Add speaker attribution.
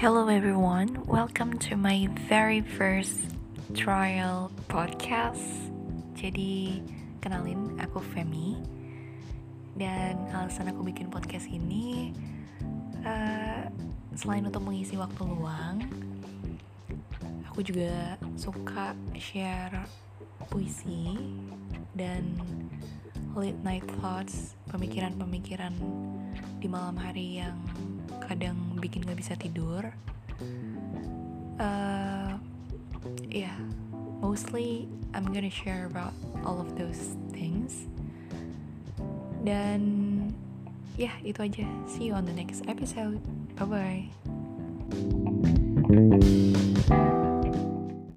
Speaker 1: Hello everyone, welcome to my very first trial podcast. Jadi, kenalin aku Femi. Dan alasan aku bikin podcast ini uh, selain untuk mengisi waktu luang, aku juga suka share puisi dan late night thoughts, pemikiran-pemikiran di malam hari yang kadang bikin gak bisa tidur. Uh, yeah, mostly I'm gonna share about all of those things. Dan ya yeah, itu aja. See you on the next episode. Bye bye.